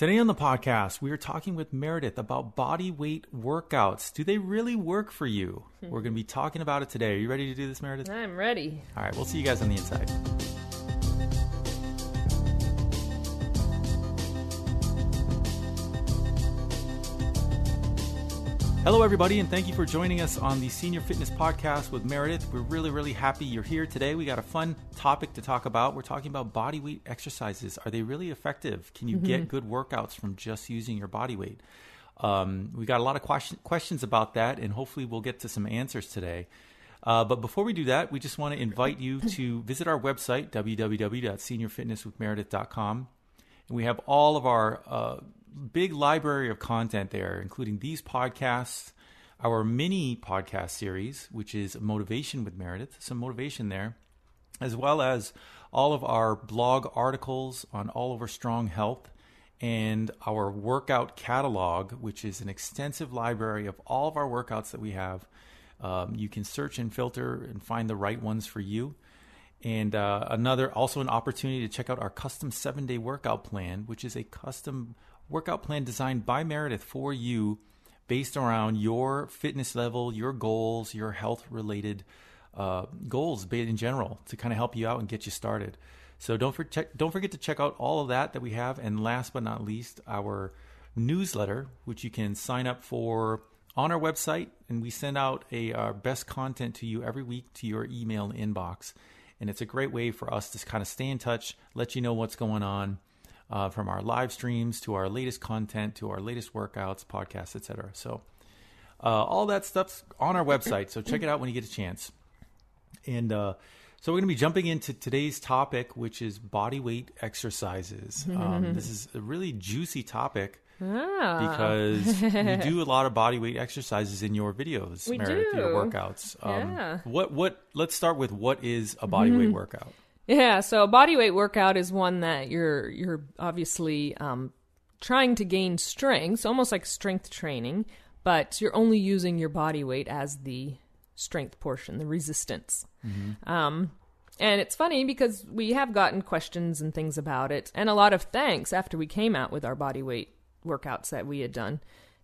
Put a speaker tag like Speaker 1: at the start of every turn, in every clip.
Speaker 1: Today on the podcast, we are talking with Meredith about body weight workouts. Do they really work for you? We're going to be talking about it today. Are you ready to do this, Meredith?
Speaker 2: I'm ready.
Speaker 1: All right, we'll see you guys on the inside. Hello, everybody, and thank you for joining us on the Senior Fitness Podcast with Meredith. We're really, really happy you're here today. We got a fun topic to talk about. We're talking about body weight exercises. Are they really effective? Can you get good workouts from just using your body weight? Um, we got a lot of question, questions about that, and hopefully, we'll get to some answers today. Uh, but before we do that, we just want to invite you to visit our website, www.seniorfitnesswithmeredith.com. And we have all of our uh, big library of content there, including these podcasts, our mini podcast series, which is Motivation with Meredith, some motivation there, as well as all of our blog articles on Oliver Strong Health and our workout catalog, which is an extensive library of all of our workouts that we have. Um, you can search and filter and find the right ones for you. And uh, another, also an opportunity to check out our custom seven day workout plan, which is a custom workout plan designed by Meredith for you based around your fitness level, your goals, your health related uh, goals in general to kind of help you out and get you started. So don't, for check, don't forget to check out all of that that we have. And last but not least, our newsletter, which you can sign up for on our website. And we send out a our best content to you every week to your email inbox. And it's a great way for us to kind of stay in touch, let you know what's going on, uh, from our live streams to our latest content to our latest workouts, podcasts, etc. So uh, all that stuff's on our website. So check it out when you get a chance. And uh, so we're going to be jumping into today's topic, which is body weight exercises. Um, this is a really juicy topic.
Speaker 2: Ah.
Speaker 1: Because you do a lot of body weight exercises in your videos,
Speaker 2: We
Speaker 1: Meredith, your
Speaker 2: do.
Speaker 1: workouts.
Speaker 2: Yeah.
Speaker 1: What what? Let's start with what is a body weight workout.
Speaker 2: Yeah, so a body weight workout is one that you're you're obviously um, trying to gain strength, almost like strength training, but you're only using your body weight as the strength portion, the resistance. Um, and it's funny because we have gotten questions and things about it, and a lot of thanks after we came out with our body weight workouts that we had done.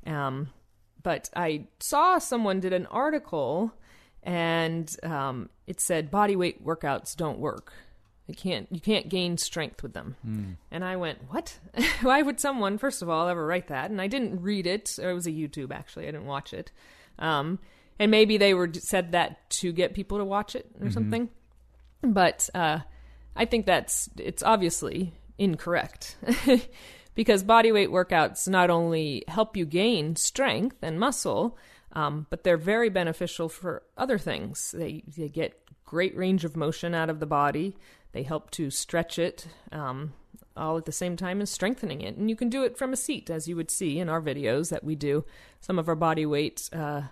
Speaker 2: Um, but I saw someone did an article, and um, it said body weight workouts don't work. You can't you can't gain strength with them. And I went, what? Why would someone, first of all, ever write that? And I didn't read it. It was a YouTube actually. I didn't watch it. Um, and maybe they were said that to get people to watch it or something. But uh, I think that's it's obviously incorrect because body weight workouts not only help you gain strength and muscle, um, but they're very beneficial for other things. They they get great range of motion out of the body. They help to stretch it. Um, all at the same time as strengthening it. And you can do it from a seat, as you would see in our videos that we do. Some of our body weight uh,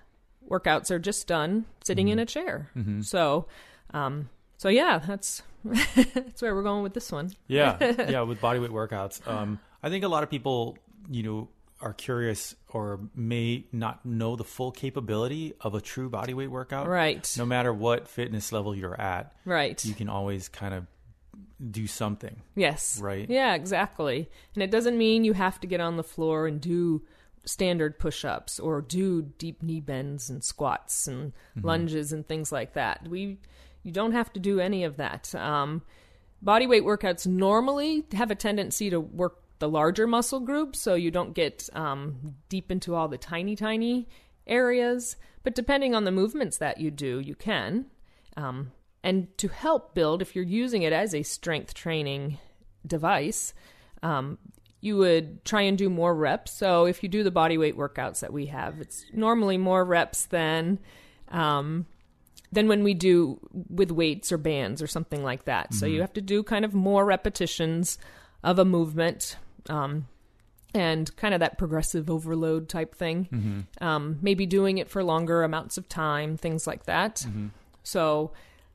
Speaker 2: workouts are just done sitting in a chair. So, um, so yeah, that's that's where we're going with this one.
Speaker 1: Yeah, yeah, with bodyweight workouts. Um, I think a lot of people, you know, are curious or may not know the full capability of a true bodyweight workout.
Speaker 2: Right.
Speaker 1: No matter what fitness level you're at,
Speaker 2: Right.
Speaker 1: you can always kind of do something.
Speaker 2: Yes.
Speaker 1: Right.
Speaker 2: Yeah, exactly. And it doesn't mean you have to get on the floor and do standard push-ups or do deep knee bends and squats and lunges and things like that. We you don't have to do any of that. Um, body weight workouts normally have a tendency to work the larger muscle groups, so you don't get um, deep into all the tiny, tiny areas. But depending on the movements that you do, you can. Um, and to help build, if you're using it as a strength training device, um, you would try and do more reps. So if you do the body weight workouts that we have, it's normally more reps than um, than when we do with weights or bands or something like that. So you have to do kind of more repetitions of a movement. Um, and kind of that progressive overload type thing. Um, maybe doing it for longer amounts of time, things like that. So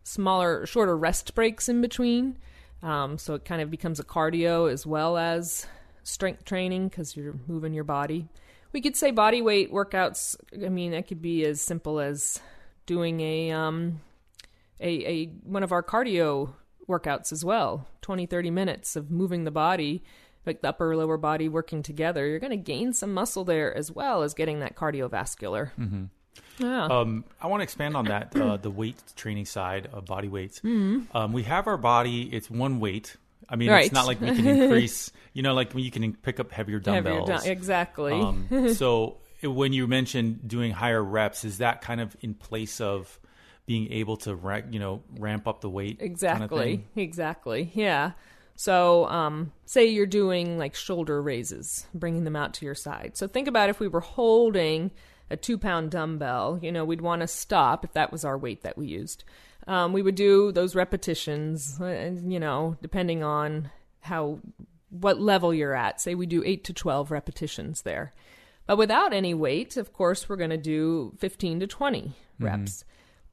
Speaker 2: smaller, shorter rest breaks in between. Um, so it kind of becomes a cardio as well as strength training because you're moving your body. We could say body weight workouts. I mean, that could be as simple as doing a um, a, a one of our cardio workouts as well 20 30 minutes of moving the body like the upper lower body working together, you're going to gain some muscle there as well as getting that cardiovascular. Mm-hmm. Yeah.
Speaker 1: Um, I want to expand on that uh, the weight training side of body weights. Mm-hmm. Um, we have our body; it's one weight. I mean,
Speaker 2: Right.
Speaker 1: it's not like we can increase. you know, like when you can pick up heavier
Speaker 2: Heavier
Speaker 1: dumbbells.
Speaker 2: down- exactly.
Speaker 1: Um, so when you mentioned doing higher reps, is that kind of in place of being able to ra- you know ramp up the weight? kind of
Speaker 2: Exactly. exactly. Yeah. So, um, say you're doing like shoulder raises, bringing them out to your side. So think about if we were holding a two pound dumbbell, you know, we'd want to stop if that was our weight that we used. Um, we would do those repetitions, uh, you know, depending on how, what level you're at. Say we do eight to 12 repetitions there. But without any weight, of course, we're going to do 15 to 20 reps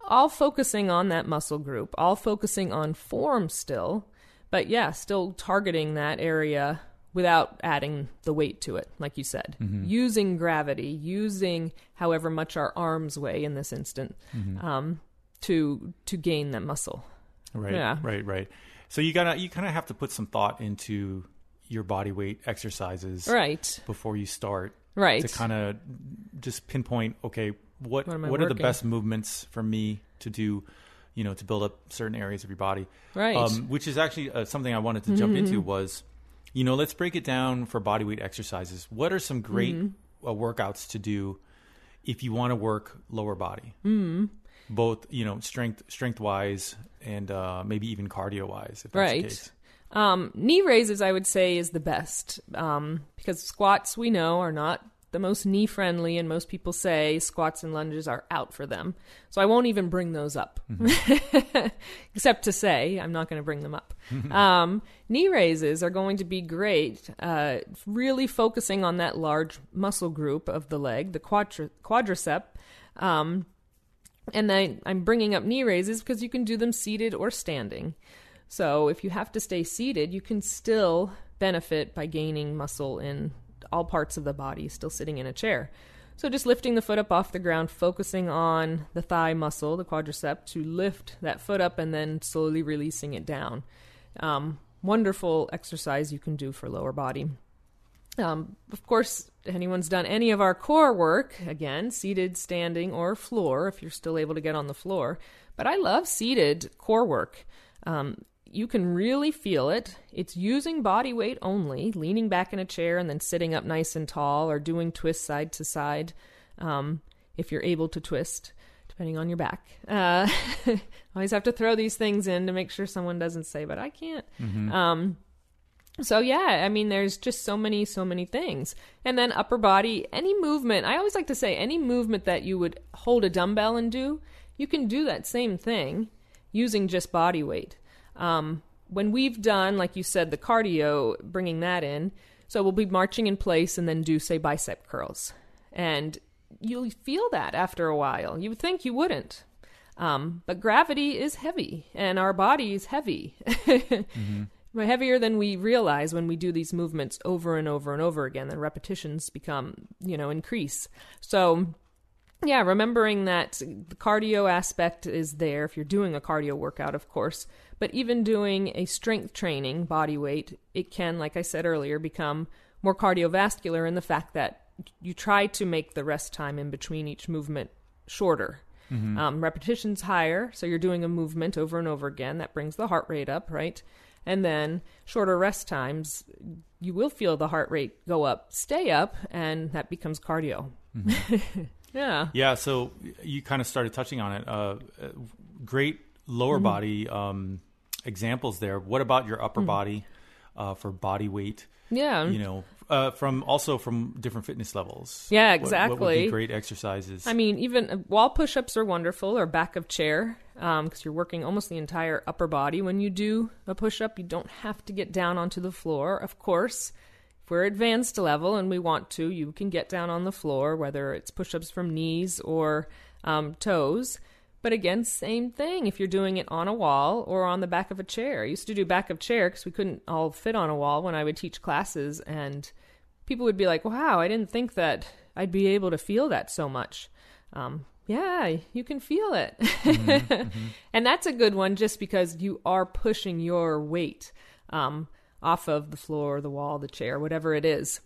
Speaker 2: all focusing on that muscle group, all focusing on form still, but yeah, still targeting that area without adding the weight to it, like you said. Using gravity, using however much our arms weigh in this instant, um, to to gain that muscle.
Speaker 1: Right.
Speaker 2: Yeah.
Speaker 1: Right. Right. So you gotta you kind of have to put some thought into your body weight exercises
Speaker 2: Right.
Speaker 1: before you start
Speaker 2: Right.
Speaker 1: to kind of just pinpoint okay what
Speaker 2: What
Speaker 1: what are the best movements for me to do you know to build up certain areas of your body
Speaker 2: Right.
Speaker 1: um, which is actually uh, something i wanted to jump into was you know let's break it down for body weight exercises what are some great uh, workouts to do if you want to work lower body mm. both you know strength strength wise and uh, maybe even cardio wise if that's
Speaker 2: Right.
Speaker 1: the case
Speaker 2: Um, knee raises, I would say, is the best um, because squats we know are not the most knee friendly, and most people say squats and lunges are out for them. So I won't even bring those up, except to say I'm not going to bring them up. um, knee raises are going to be great, uh, really focusing on that large muscle group of the leg, the quadri- quadricep. Um, and then I'm bringing up knee raises because you can do them seated or standing. So if you have to stay seated, you can still benefit by gaining muscle in all parts of the body, still sitting in a chair. So just lifting the foot up off the ground, focusing on the thigh muscle, the quadricep, to lift that foot up and then slowly releasing it down. Um, wonderful exercise you can do for lower body. Um, of course, anyone's done any of our core work, again, seated, standing, or floor, if you're still able to get on the floor. But I love seated core work. Um, you can really feel it. It's using body weight only, leaning back in a chair and then sitting up nice and tall, or doing twists side to side um, if you're able to twist, depending on your back. Uh, always have to throw these things in to make sure someone doesn't say, but I can't. Um, so yeah, I mean there's just so many so many things. And then upper body, any movement, I always like to say any movement that you would hold a dumbbell and do, you can do that same thing using just body weight. Um, when we've done like you said the cardio, bringing that in, so we'll be marching in place and then do say bicep curls. And you'll feel that after a while. You would think you wouldn't. Um, but gravity is heavy and our body is heavy. But heavier than we realize when we do these movements over and over and over again. The repetitions become, you know, increase. So, yeah, remembering that the cardio aspect is there if you're doing a cardio workout, of course. But even doing a strength training, body weight, it can, like I said earlier, become more cardiovascular in the fact that you try to make the rest time in between each movement shorter. Um, repetitions higher, so you're doing a movement over and over again. That brings the heart rate up, right? And then shorter rest times, you will feel the heart rate go up, stay up, and that becomes cardio. yeah.
Speaker 1: Yeah, so you kind of started touching on it. Uh, great lower body um, examples there. What about your upper body uh, for body weight?
Speaker 2: Yeah.
Speaker 1: You know, uh, from also from different fitness levels.
Speaker 2: Yeah,
Speaker 1: What- What, would
Speaker 2: exactly.
Speaker 1: be great exercises?
Speaker 2: I mean, even uh, wall push ups are wonderful or back of chair because you're working almost the entire upper body when you do a push up. You don't have to get down onto the floor. Of course, if we're advanced level and we want to, you can get down on the floor, whether it's push ups from knees or um, toes. But again, same thing if you're doing it on a wall or on the back of a chair. I used to do back of chair because we couldn't all fit on a wall when I would teach classes, and people would be like, wow, I didn't think that I'd be able to feel that so much. Um, yeah, you can feel it. and that's a good one just because you are pushing your weight. Um, off of the floor, the wall, the chair, whatever it is.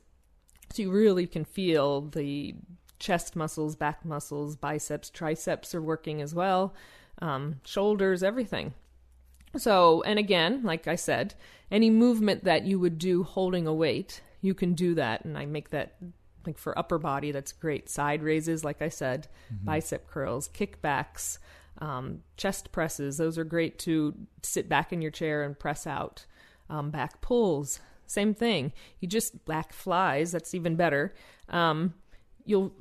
Speaker 2: So you really can feel the chest muscles, back muscles, biceps, triceps are working as well, um, shoulders, everything. So, and again, like I said, any movement that you would do holding a weight, you can do that. And I make that like for upper body, that's great. Side raises, like I said, mm-hmm. bicep curls, kickbacks, um, chest presses. Those are great to sit back in your chair and press out. Um, back pulls, same thing. You just back flies. That's even better. Um, you'll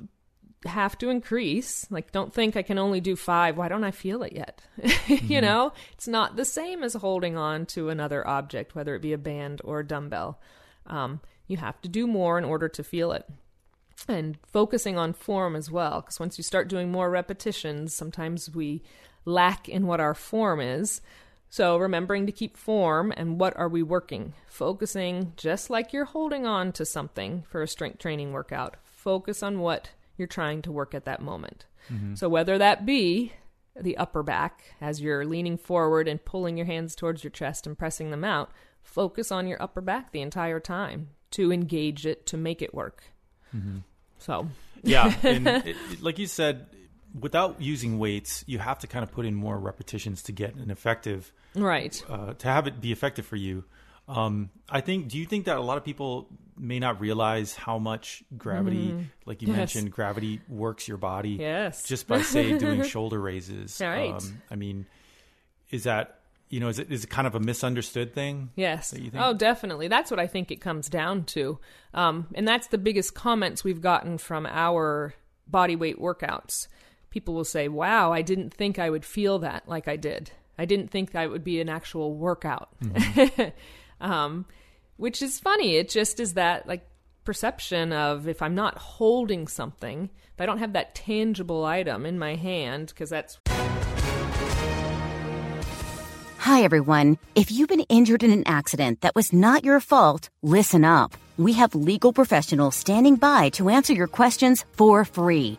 Speaker 2: have to increase. Like, don't think I can only do five. Why don't I feel it yet? mm-hmm. You know, it's not the same as holding on to another object, whether it be a band or a dumbbell. Um, you have to do more in order to feel it. And focusing on form as well, because once you start doing more repetitions, sometimes we lack in what our form is. So, remembering to keep form and what are we working? Focusing just like you're holding on to something for a strength training workout. Focus on what you're trying to work at that moment. Mm-hmm. So, whether that be the upper back as you're leaning forward and pulling your hands towards your chest and pressing them out, focus on your upper back the entire time to engage it to make it work. Mm-hmm. So,
Speaker 1: yeah, and it, like you said, without using weights, you have to kind of put in more repetitions to get an effective
Speaker 2: right
Speaker 1: uh, to have it be effective for you. Um, I think. Do you think that a lot of people may not realize how much gravity, mm. like you yes. mentioned, gravity works your body.
Speaker 2: Yes.
Speaker 1: Just by say doing shoulder raises.
Speaker 2: Right. Um,
Speaker 1: I mean, is that you know, is it is it kind of a misunderstood thing?
Speaker 2: Yes. Oh, definitely. That's what I think it comes down to, um, and that's the biggest comments we've gotten from our body weight workouts. People will say, "Wow, I didn't think I would feel that like I did. I didn't think that would be an actual workout." Mm-hmm. um, which is funny. It just is that like perception of if I'm not holding something, if I don't have that tangible item in my hand, because that's.
Speaker 3: Hi, everyone. If you've been injured in an accident that was not your fault, listen up. We have legal professionals standing by to answer your questions for free.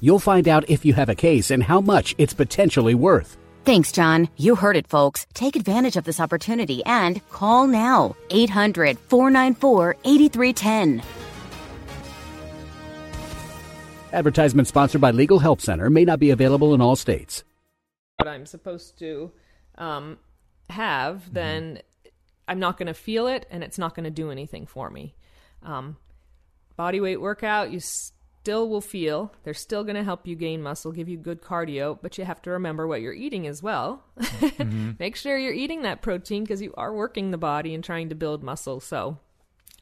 Speaker 4: You'll find out if you have a case and how much it's potentially worth.
Speaker 3: Thanks, John. You heard it, folks. Take advantage of this opportunity and call now 800 494 8310.
Speaker 4: Advertisement sponsored by Legal Help Center may not be available in all states.
Speaker 2: What I'm supposed to um, have, mm-hmm. then mm-hmm. I'm not going to feel it and it's not going to do anything for me. Um, body weight workout, you still will feel. They're still going to help you gain muscle, give you good cardio, but you have to remember what you're eating as well. Mm-hmm. Make sure you're eating that protein because you are working the body and trying to build muscle. So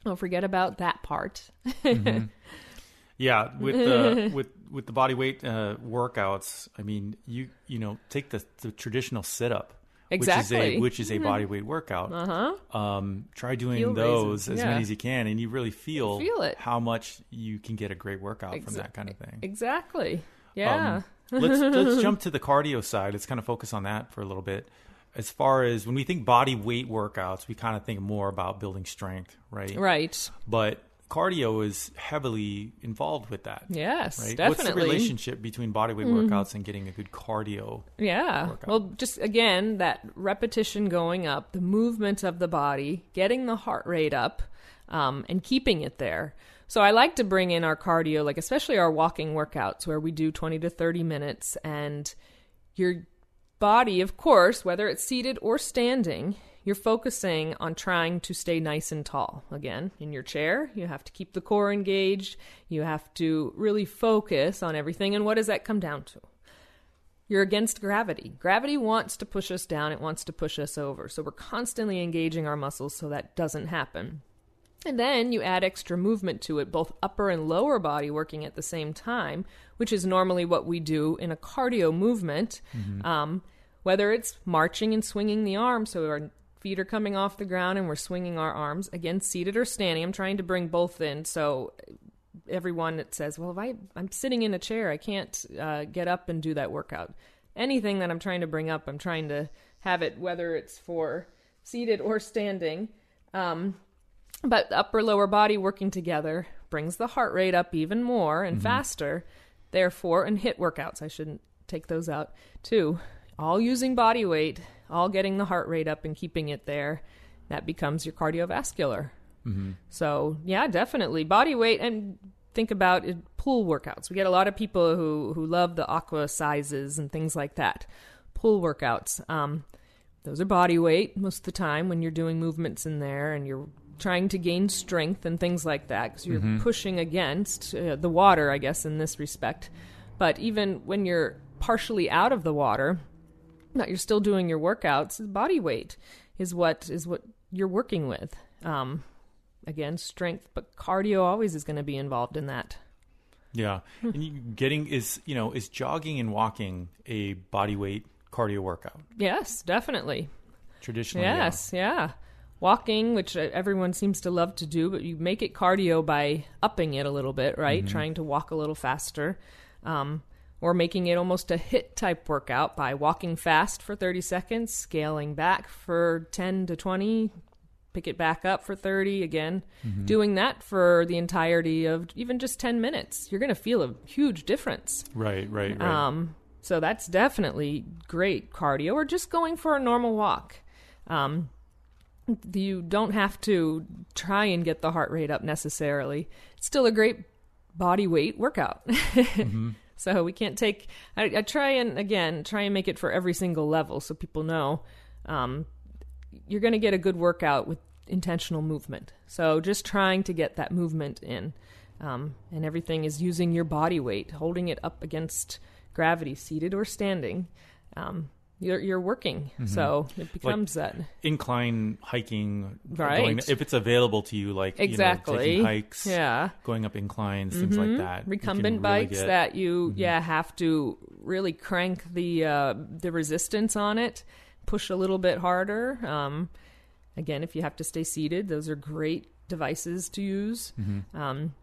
Speaker 2: don't forget about that part.
Speaker 1: mm-hmm. Yeah, with the with with the body weight uh, workouts, I mean, you you know, take the the traditional sit up
Speaker 2: Exactly.
Speaker 1: Which is a, which is a body weight workout.
Speaker 2: Uh-huh.
Speaker 1: Um, try doing those as yeah. many as you can, and you really feel,
Speaker 2: feel it.
Speaker 1: how much you can get a great workout Exa- from that kind of thing.
Speaker 2: Exactly. Yeah.
Speaker 1: Um, let's let's jump to the cardio side. Let's kind of focus on that for a little bit. As far as when we think body weight workouts, we kind of think more about building strength, right?
Speaker 2: Right.
Speaker 1: But cardio is heavily involved with that.
Speaker 2: Yes,
Speaker 1: right?
Speaker 2: definitely.
Speaker 1: What's the relationship between bodyweight mm. workouts and getting a good cardio?
Speaker 2: Yeah.
Speaker 1: Workout?
Speaker 2: Well, just again, that repetition going up, the movement of the body, getting the heart rate up, um, and keeping it there. So I like to bring in our cardio, like especially our walking workouts, where we do 20 to 30 minutes, and your body, of course, whether it's seated or standing, you're focusing on trying to stay nice and tall. Again, in your chair, you have to keep the core engaged. You have to really focus on everything. And what does that come down to? You're against gravity. Gravity wants to push us down, it wants to push us over. So we're constantly engaging our muscles so that doesn't happen. And then you add extra movement to it, both upper and lower body working at the same time, which is normally what we do in a cardio movement. Mm-hmm. Um, whether it's marching and swinging the arm so our feet are coming off the ground and we're swinging our arms. Again seated or standing. I'm trying to bring both in. So everyone that says well if I, i'm sitting in a chair i can't uh, get up and do that workout. Anything that i'm trying to bring up i'm trying to have it whether it's for seated or standing. Um, but upper lower body working together brings the heart rate up even more and faster. Therefore and HIIT workouts. I shouldn't take those out too. All using body weight all getting the heart rate up and keeping it there that becomes your cardiovascular. So yeah definitely. Body weight and think about it, pool workouts. We get a lot of people who who love the aquacizes and things like that. Pool workouts um, those are body weight most of the time when you're doing movements in there and you're trying to gain strength and things like that because you're pushing against uh, the water i guess in this respect. But even when you're partially out of the water that you're still doing your workouts body weight is what is what you're working with um, again strength but cardio always is going to be involved in that
Speaker 1: Yeah, and getting is you know is jogging and walking a body weight cardio workout
Speaker 2: yes definitely
Speaker 1: traditionally?
Speaker 2: Yes, yeah. Walking, which uh, everyone seems to love to do, but you make it cardio by upping it a little bit, right? Trying to walk a little faster. Um, or making it almost a HIIT type workout by walking fast for 30 seconds, scaling back for 10 to 20, pick it back up for 30 again. Doing that for the entirety of even just 10 minutes. You're going to feel a huge difference.
Speaker 1: Right, right, right.
Speaker 2: Um, so that's definitely great cardio, or just going for a normal walk. Um, you don't have to try and get the heart rate up necessarily. It's still a great body weight workout. So we can't take. I, I try and again try and make it for every single level, so people know um, you're going to get a good workout with intentional movement. So just trying to get that movement in, um, and everything is using your body weight, holding it up against gravity, seated or standing. Um, you're you're working, so it becomes that.
Speaker 1: Incline hiking,
Speaker 2: Right.
Speaker 1: Going, if it's available to you, like
Speaker 2: Exactly.
Speaker 1: you know, hikes,
Speaker 2: Yeah.
Speaker 1: going up inclines, things like that.
Speaker 2: recumbent
Speaker 1: really
Speaker 2: bikes
Speaker 1: get-
Speaker 2: that you yeah have to really crank the uh, the resistance on it push a little bit harder um, again if you have to stay seated those are great devices to use
Speaker 1: Mm-hmm.
Speaker 2: um,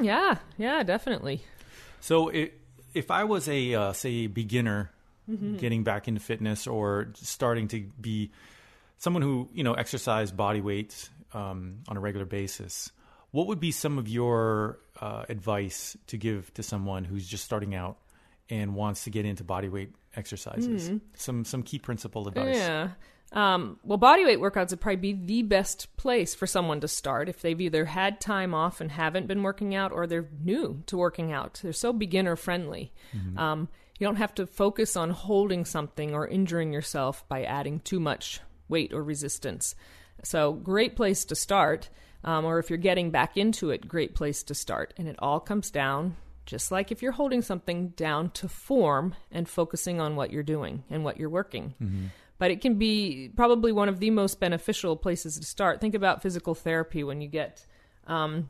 Speaker 2: yeah yeah definitely
Speaker 1: So it, if I was a uh, say beginner
Speaker 2: Mm-hmm.
Speaker 1: getting back into fitness or starting to be someone who you know exercise body weight um, on a regular basis, what would be some of your uh, advice to give to someone who's just starting out and wants to get into body weight exercises? Some some key principle advice.
Speaker 2: Mm-hmm. Yeah. Um, well, body weight workouts would probably be the best place for someone to start if they've either had time off and haven't been working out or they're new to working out. They're so beginner friendly. Um, you don't have to focus on holding something or injuring yourself by adding too much weight or resistance. So, great place to start. Um, or if you're getting back into it, great place to start. And it all comes down, just like if you're holding something down to form and focusing on what you're doing and what you're working but it can be probably one of the most beneficial places to start. Think about physical therapy when you get um,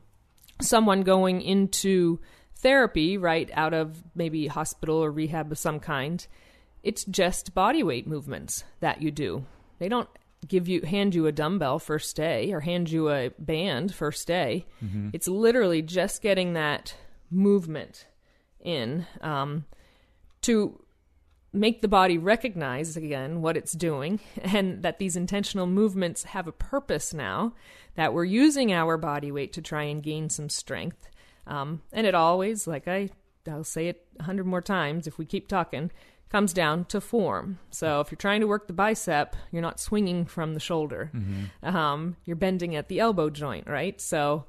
Speaker 2: someone going into therapy right out of maybe hospital or rehab of some kind. It's just body weight movements that you do. They don't give you hand you a dumbbell first day or hand you a band first day. It's literally just getting that movement in um, to make the body recognize again what it's doing and that these intentional movements have a purpose now that we're using our body weight to try and gain some strength um, and it always like i i'll say it a hundred more times if we keep talking comes down to form. So if you're trying to work the bicep you're not swinging from the shoulder. Um, you're bending at the elbow joint right? So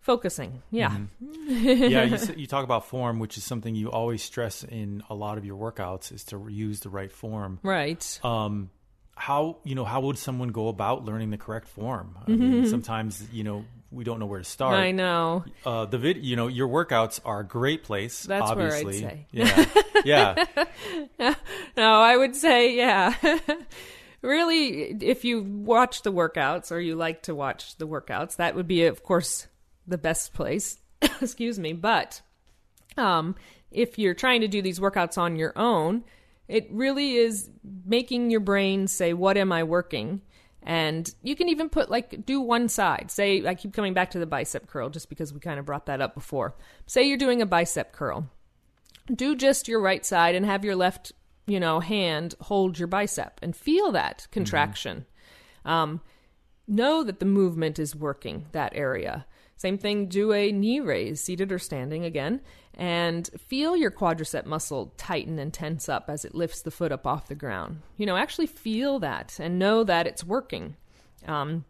Speaker 2: focusing. Yeah.
Speaker 1: Yeah, you, you talk about form, which is something you always stress in a lot of your workouts, is to use the right form.
Speaker 2: right.
Speaker 1: Um, how you know how would someone go about learning the correct form? I
Speaker 2: Mm-hmm.
Speaker 1: mean, sometimes you know we don't know where to start.
Speaker 2: i know
Speaker 1: Uh, the vid, you know, your workouts are a great place.
Speaker 2: That's where I'd
Speaker 1: obviously.
Speaker 2: say.
Speaker 1: Yeah, yeah,
Speaker 2: No, I would say, yeah. really, if you watch the workouts or you like to watch the workouts, that would be, of course, the best place. Excuse me. But um, if you're trying to do these workouts on your own, it really is making your brain say, What am I working? And you can even put like do one side. Say I keep coming back to the bicep curl just because we kind of brought that up before. Say you're doing a bicep curl. Do just your right side and have your left, you know, hand hold your bicep and feel that contraction. Um, know that the movement is working that area. Same thing, do a knee raise, seated or standing again, and feel your quadricep muscle tighten and tense up as it lifts the foot up off the ground. You know, actually feel that and know that it's working. Um,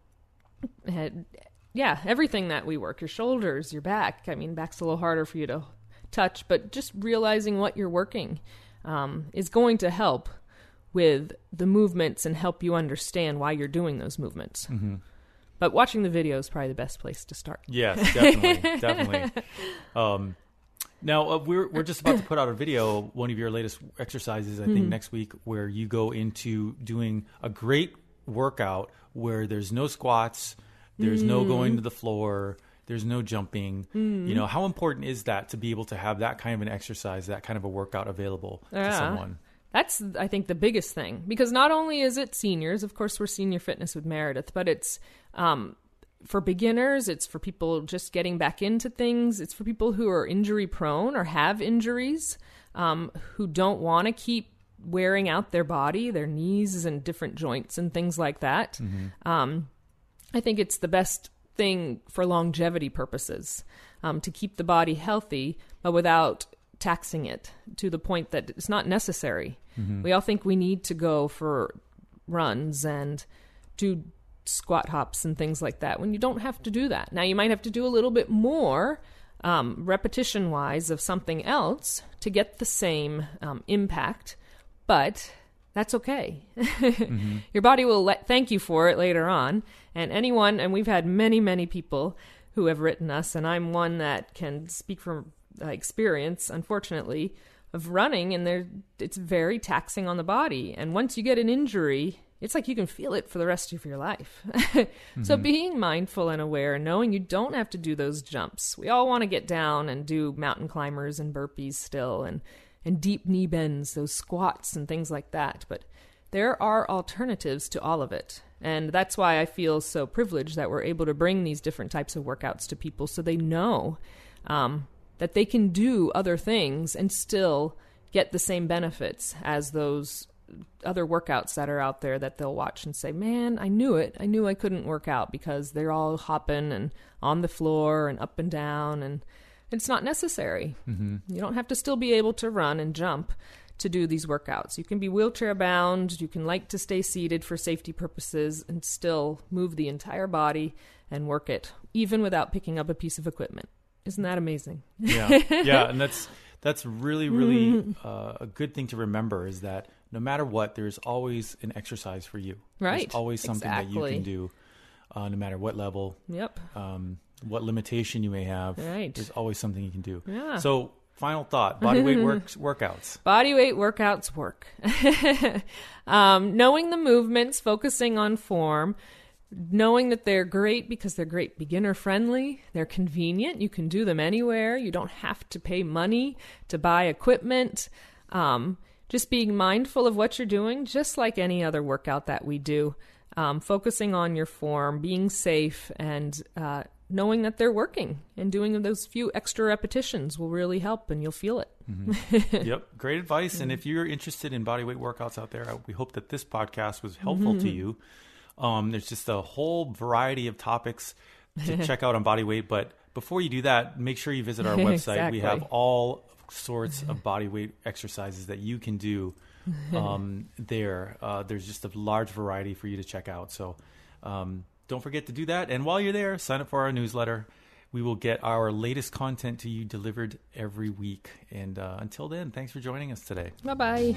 Speaker 2: yeah, everything that we work, your shoulders, your back. I mean, back's a little harder for you to touch, but just realizing what you're working um, is going to help with the movements and help you understand why you're doing those movements. But watching the video is probably the best place to start.
Speaker 1: Yes, definitely, definitely. Um, now uh, we're we're just about to put out a video, one of your latest exercises, I think next week, where you go into doing a great workout where there's no squats, there's no going to the floor, there's no jumping. You know, how important is that to be able to have that kind of an exercise, that kind of a workout available to someone?
Speaker 2: That's, I think, the biggest thing. Because not only is it seniors, of course, we're senior fitness with Meredith, but it's um, for beginners, it's for people just getting back into things, it's for people who are injury prone or have injuries, um, who don't want to keep wearing out their body, their knees and different joints and things like that. Um, I think it's the best thing for longevity purposes um, to keep the body healthy, but without taxing it to the point that it's not necessary. We all think we need to go for runs and do squat hops and things like that when you don't have to do that. Now, you might have to do a little bit more um, repetition wise of something else to get the same um, impact, but that's okay. Your body will let, thank you for it later on. And anyone, and we've had many, many people who have written us, and I'm one that can speak from uh, experience, unfortunately, of running, and they're, it's very taxing on the body. And once you get an injury, it's like you can feel it for the rest of your life. So being mindful and aware, knowing you don't have to do those jumps. We all want to get down and do mountain climbers and burpees still and and deep knee bends, those squats and things like that, but there are alternatives to all of it. And that's why I feel so privileged that we're able to bring these different types of workouts to people so they know um, that they can do other things and still get the same benefits as those other workouts that are out there that they'll watch and say, "Man, I knew it. I knew I couldn't work out because they're all hopping and on the floor and up and down and it's not necessary. Mm-hmm. You don't have to still be able to run and jump to do these workouts. You can be wheelchair bound, you can like to stay seated for safety purposes and still move the entire body and work it even without picking up a piece of equipment. Isn't that amazing?
Speaker 1: yeah yeah and that's that's really really
Speaker 2: Mm-hmm.
Speaker 1: uh, a good thing to remember is that no matter what there's always an exercise for you
Speaker 2: Right.
Speaker 1: there's always something that you can do uh, no matter what level
Speaker 2: Yep.
Speaker 1: um, what limitation you may have
Speaker 2: Right.
Speaker 1: there's always something you can do
Speaker 2: Yeah.
Speaker 1: so final thought body weight works workouts
Speaker 2: Body weight workouts work. um, knowing the movements, focusing on form, knowing that they're great because they're great beginner friendly, they're convenient. You can do them anywhere. You don't have to pay money to buy equipment. Um, just being mindful of what you're doing, just like any other workout that we do. Um, focusing on your form, being safe, and uh, knowing that they're working and doing those few extra repetitions will really help and you'll feel it.
Speaker 1: yep great advice and if you're interested in body weight workouts out there we hope that this podcast was helpful
Speaker 2: Mm-hmm.
Speaker 1: to you um, there's just a whole variety of topics to check out on body weight but before you do that make sure you visit our website we have all sorts of body weight exercises that you can do um, there uh, there's just a large variety for you to check out so um, don't forget to do that and while you're there sign up for our newsletter we will get our latest content to you delivered every week. And uh, until then, thanks for joining us today.
Speaker 2: Bye bye.